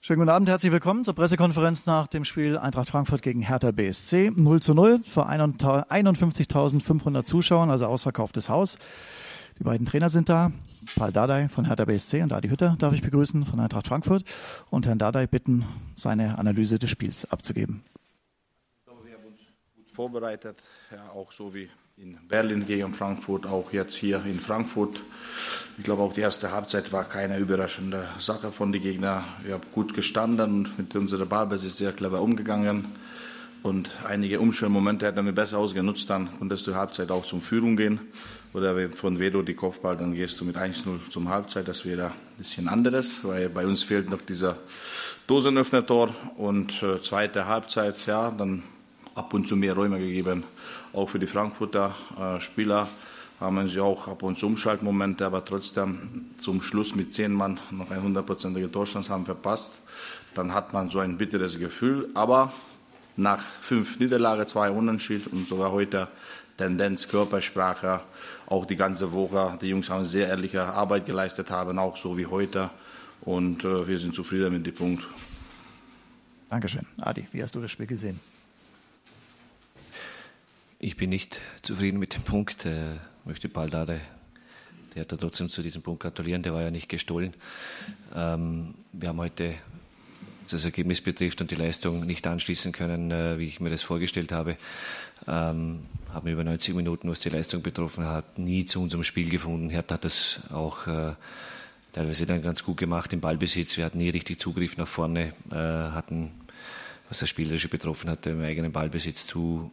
Schönen guten Abend, herzlich willkommen zur Pressekonferenz nach dem Spiel Eintracht Frankfurt gegen Hertha BSC. 0 zu 0 vor 51.500 Zuschauern, also ausverkauftes Haus. Die beiden Trainer sind da. Paul Dardai von Hertha BSC und Adi Hütter darf ich begrüßen von Eintracht Frankfurt und Herrn Dardai bitten, seine Analyse des Spiels abzugeben. Ich glaube, wir haben uns gut vorbereitet, ja, auch so wie in Berlin gegen Frankfurt, auch jetzt hier in Frankfurt. Ich glaube, auch die erste Halbzeit war keine überraschende Sache von den Gegnern. Wir haben gut gestanden und mit unserem Ballbesitz sehr clever umgegangen. Und einige Umstellmomente hätten wir besser ausgenutzt, dann konntest du Halbzeit auch zum Führung gehen. Oder von Vedo die Kopfball, dann gehst du mit 1-0 zum Halbzeit. Das wäre ein bisschen anderes, weil bei uns fehlt noch dieser Dosenöffner-Tor. Und äh, zweite Halbzeit, ja, dann ab und zu mehr Räume gegeben. Auch für die Frankfurter äh, Spieler haben sie auch ab und zu Umschaltmomente, aber trotzdem zum Schluss mit zehn Mann noch ein hundertprozentiger Torstand haben verpasst. Dann hat man so ein bitteres Gefühl. Aber nach fünf Niederlagen, zwei Unentschieden und sogar heute Tendenz, Körpersprache, auch die ganze Woche. Die Jungs haben sehr ehrliche Arbeit geleistet, haben auch so wie heute. Und äh, wir sind zufrieden mit dem Punkt. Dankeschön. Adi, wie hast du das Spiel gesehen? Ich bin nicht zufrieden mit dem Punkt. Äh, möchte Baldade, der hat da trotzdem zu diesem Punkt gratulieren, der war ja nicht gestohlen. Ähm, wir haben heute, was das Ergebnis betrifft und die Leistung nicht anschließen können, äh, wie ich mir das vorgestellt habe. Ähm, haben über 90 Minuten, was die Leistung betroffen hat, nie zu unserem Spiel gefunden. Hertha hat das auch äh, teilweise dann ganz gut gemacht im Ballbesitz. Wir hatten nie richtig Zugriff nach vorne, äh, hatten, was das Spielerische betroffen hatte, im eigenen Ballbesitz zu zu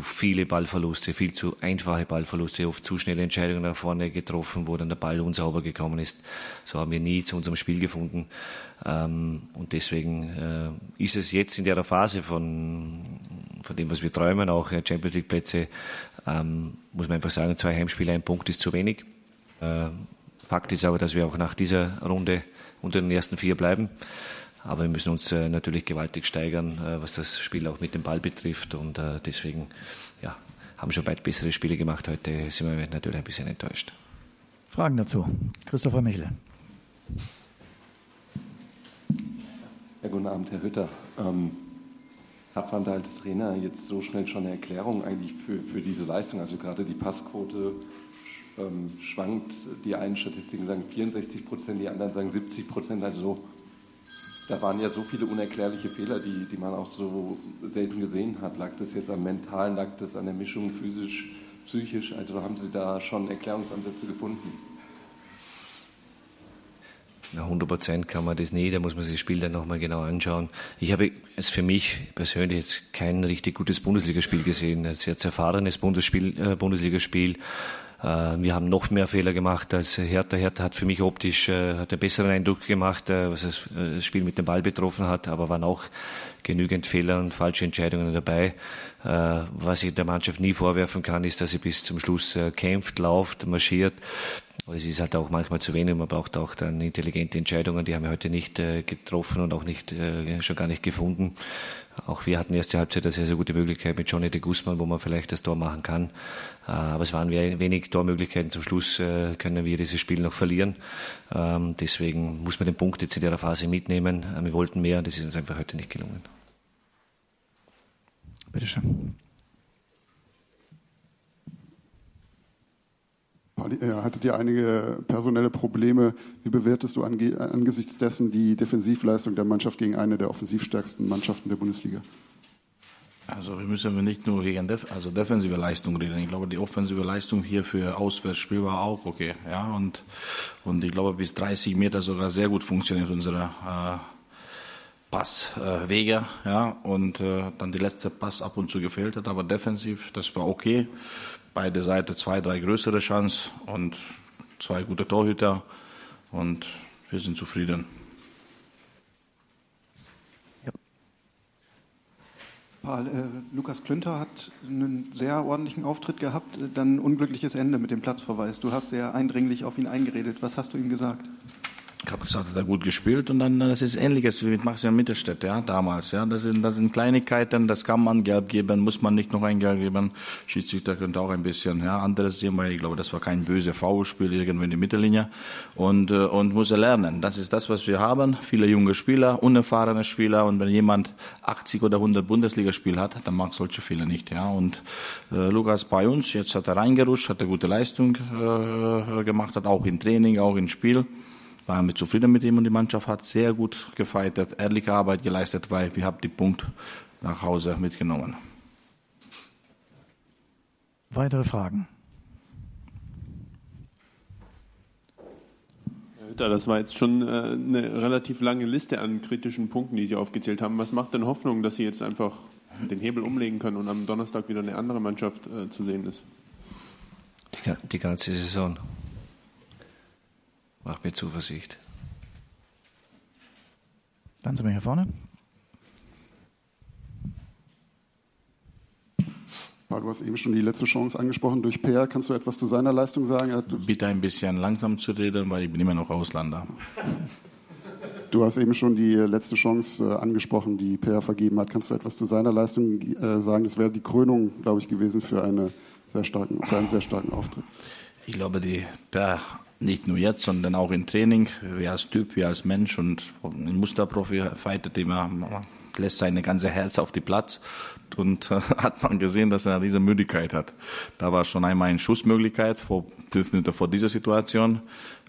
viele Ballverluste, viel zu einfache Ballverluste, oft zu schnelle Entscheidungen nach vorne getroffen, wo dann der Ball unsauber gekommen ist. So haben wir nie zu unserem Spiel gefunden. Ähm, und deswegen äh, ist es jetzt in der Phase von, von dem, was wir träumen, auch Champions League Plätze, ähm, muss man einfach sagen, zwei Heimspiele, ein Punkt ist zu wenig. Äh, Fakt ist aber, dass wir auch nach dieser Runde unter den ersten vier bleiben. Aber wir müssen uns äh, natürlich gewaltig steigern, äh, was das Spiel auch mit dem Ball betrifft. Und äh, deswegen ja, haben schon weit bessere Spiele gemacht. Heute sind wir natürlich ein bisschen enttäuscht. Fragen dazu. Christopher Michel. Ja, guten Abend, Herr Hütter. Ähm, hat man da als Trainer jetzt so schnell schon eine Erklärung eigentlich für, für diese Leistung? Also gerade die Passquote ähm, schwankt. Die einen Statistiken sagen 64 Prozent, die anderen sagen 70 Prozent. Also da waren ja so viele unerklärliche Fehler, die, die man auch so selten gesehen hat. Lag das jetzt am Mentalen, lag das an der Mischung physisch, psychisch? Also haben Sie da schon Erklärungsansätze gefunden? Na, 100 Prozent kann man das nie, da muss man sich das Spiel dann nochmal genau anschauen. Ich habe es für mich persönlich jetzt kein richtig gutes Bundesligaspiel gesehen, ein sehr zerfahrenes äh, Bundesligaspiel. Äh, wir haben noch mehr Fehler gemacht als Hertha. Hertha hat für mich optisch äh, hat einen besseren Eindruck gemacht, äh, was das Spiel mit dem Ball betroffen hat, aber waren auch genügend Fehler und falsche Entscheidungen dabei. Was ich der Mannschaft nie vorwerfen kann, ist, dass sie bis zum Schluss kämpft, lauft, marschiert. Aber es ist halt auch manchmal zu wenig. Man braucht auch dann intelligente Entscheidungen. Die haben wir heute nicht äh, getroffen und auch nicht, äh, schon gar nicht gefunden. Auch wir hatten erste Halbzeit eine sehr, sehr gute Möglichkeit mit Johnny de Guzman, wo man vielleicht das Tor machen kann. Äh, aber es waren wenig Tormöglichkeiten. Zum Schluss können wir dieses Spiel noch verlieren. Ähm, deswegen muss man den Punkt jetzt in der Phase mitnehmen. Wir wollten mehr das ist uns einfach heute nicht gelungen. Bitte hattet ihr einige personelle Probleme. Wie bewertest du angesichts dessen die Defensivleistung der Mannschaft gegen eine der offensivstärksten Mannschaften der Bundesliga? Also wir müssen nicht nur gegen Def also defensive Leistung reden. Ich glaube, die offensive Leistung hier für Auswärtsspiel war auch okay. Ja, und, und ich glaube, bis 30 Meter sogar sehr gut funktioniert unsere äh, Passwege. Äh, ja, und äh, dann die letzte Pass ab und zu gefehlt hat, aber defensiv, das war okay beide Seiten zwei, drei größere Chancen und zwei gute Torhüter und wir sind zufrieden. Ja. Paul, äh, Lukas Klünter hat einen sehr ordentlichen Auftritt gehabt, dann ein unglückliches Ende mit dem Platzverweis. Du hast sehr eindringlich auf ihn eingeredet. Was hast du ihm gesagt? Habe gesagt, hat er gut gespielt und dann das ist ähnliches wie mit Maximilian Mittelstädt, ja, damals, ja, das sind das sind Kleinigkeiten, das kann man gelb geben, muss man nicht noch ein Gelb geben. Schiedsrichter könnte auch ein bisschen, ja, anderes sehen, weil ich glaube, das war kein böse Foulspiel irgendwo in die Mittellinie und äh, und muss er lernen. Das ist das, was wir haben. Viele junge Spieler, unerfahrene Spieler und wenn jemand 80 oder 100 Bundesligaspiele hat, dann mag solche Fehler nicht, ja. Und äh, Lukas bei uns, jetzt hat er reingerutscht, hat er gute Leistung äh, gemacht, hat auch im Training, auch im Spiel war mit zufrieden mit ihm und die Mannschaft hat sehr gut gefeitet, ehrliche Arbeit geleistet, weil wir haben die Punkt nach Hause mitgenommen. Weitere Fragen? Das war jetzt schon äh, eine relativ lange Liste an kritischen Punkten, die Sie aufgezählt haben. Was macht denn Hoffnung, dass Sie jetzt einfach den Hebel umlegen können und am Donnerstag wieder eine andere Mannschaft äh, zu sehen ist? Die ganze Saison macht mir Zuversicht. Dann sind wir hier vorne. Du hast eben schon die letzte Chance angesprochen durch Peer. Kannst du etwas zu seiner Leistung sagen? Bitte ein bisschen langsam zu reden, weil ich bin immer noch Ausländer. Du hast eben schon die letzte Chance äh, angesprochen, die Peer vergeben hat. Kannst du etwas zu seiner Leistung äh, sagen? Das wäre die Krönung, glaube ich, gewesen für, eine sehr starken, für einen sehr starken Auftritt. Ich glaube, die Per nicht nur jetzt, sondern auch im Training, wie als Typ, wie als Mensch und ein Musterprofi fightet immer, lässt seine ganze Herz auf die Platz und äh, hat man gesehen, dass er diese Müdigkeit hat. Da war schon einmal eine Schussmöglichkeit vor fünf Minuten vor dieser Situation,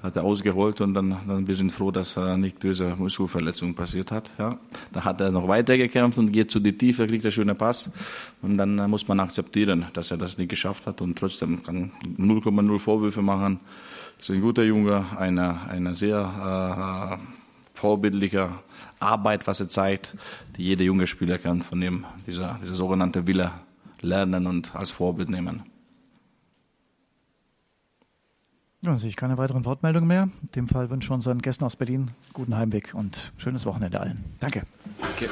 hat er ausgeholt und dann, dann wir sind froh, dass er nicht böse Muskelverletzung passiert hat. Ja. Da hat er noch weiter gekämpft und geht zu die Tiefe, kriegt einen schönen Pass und dann muss man akzeptieren, dass er das nicht geschafft hat und trotzdem kann 0,0 Vorwürfe machen ist ein guter Junge, eine, eine sehr äh, vorbildliche Arbeit, was er zeigt, die jeder junge Spieler kann von ihm, dieser, dieser sogenannte Wille lernen und als Vorbild nehmen. Ja, sehe ich keine weiteren Wortmeldungen mehr. In dem Fall wünschen wir unseren Gästen aus Berlin guten Heimweg und schönes Wochenende allen. Danke. Danke.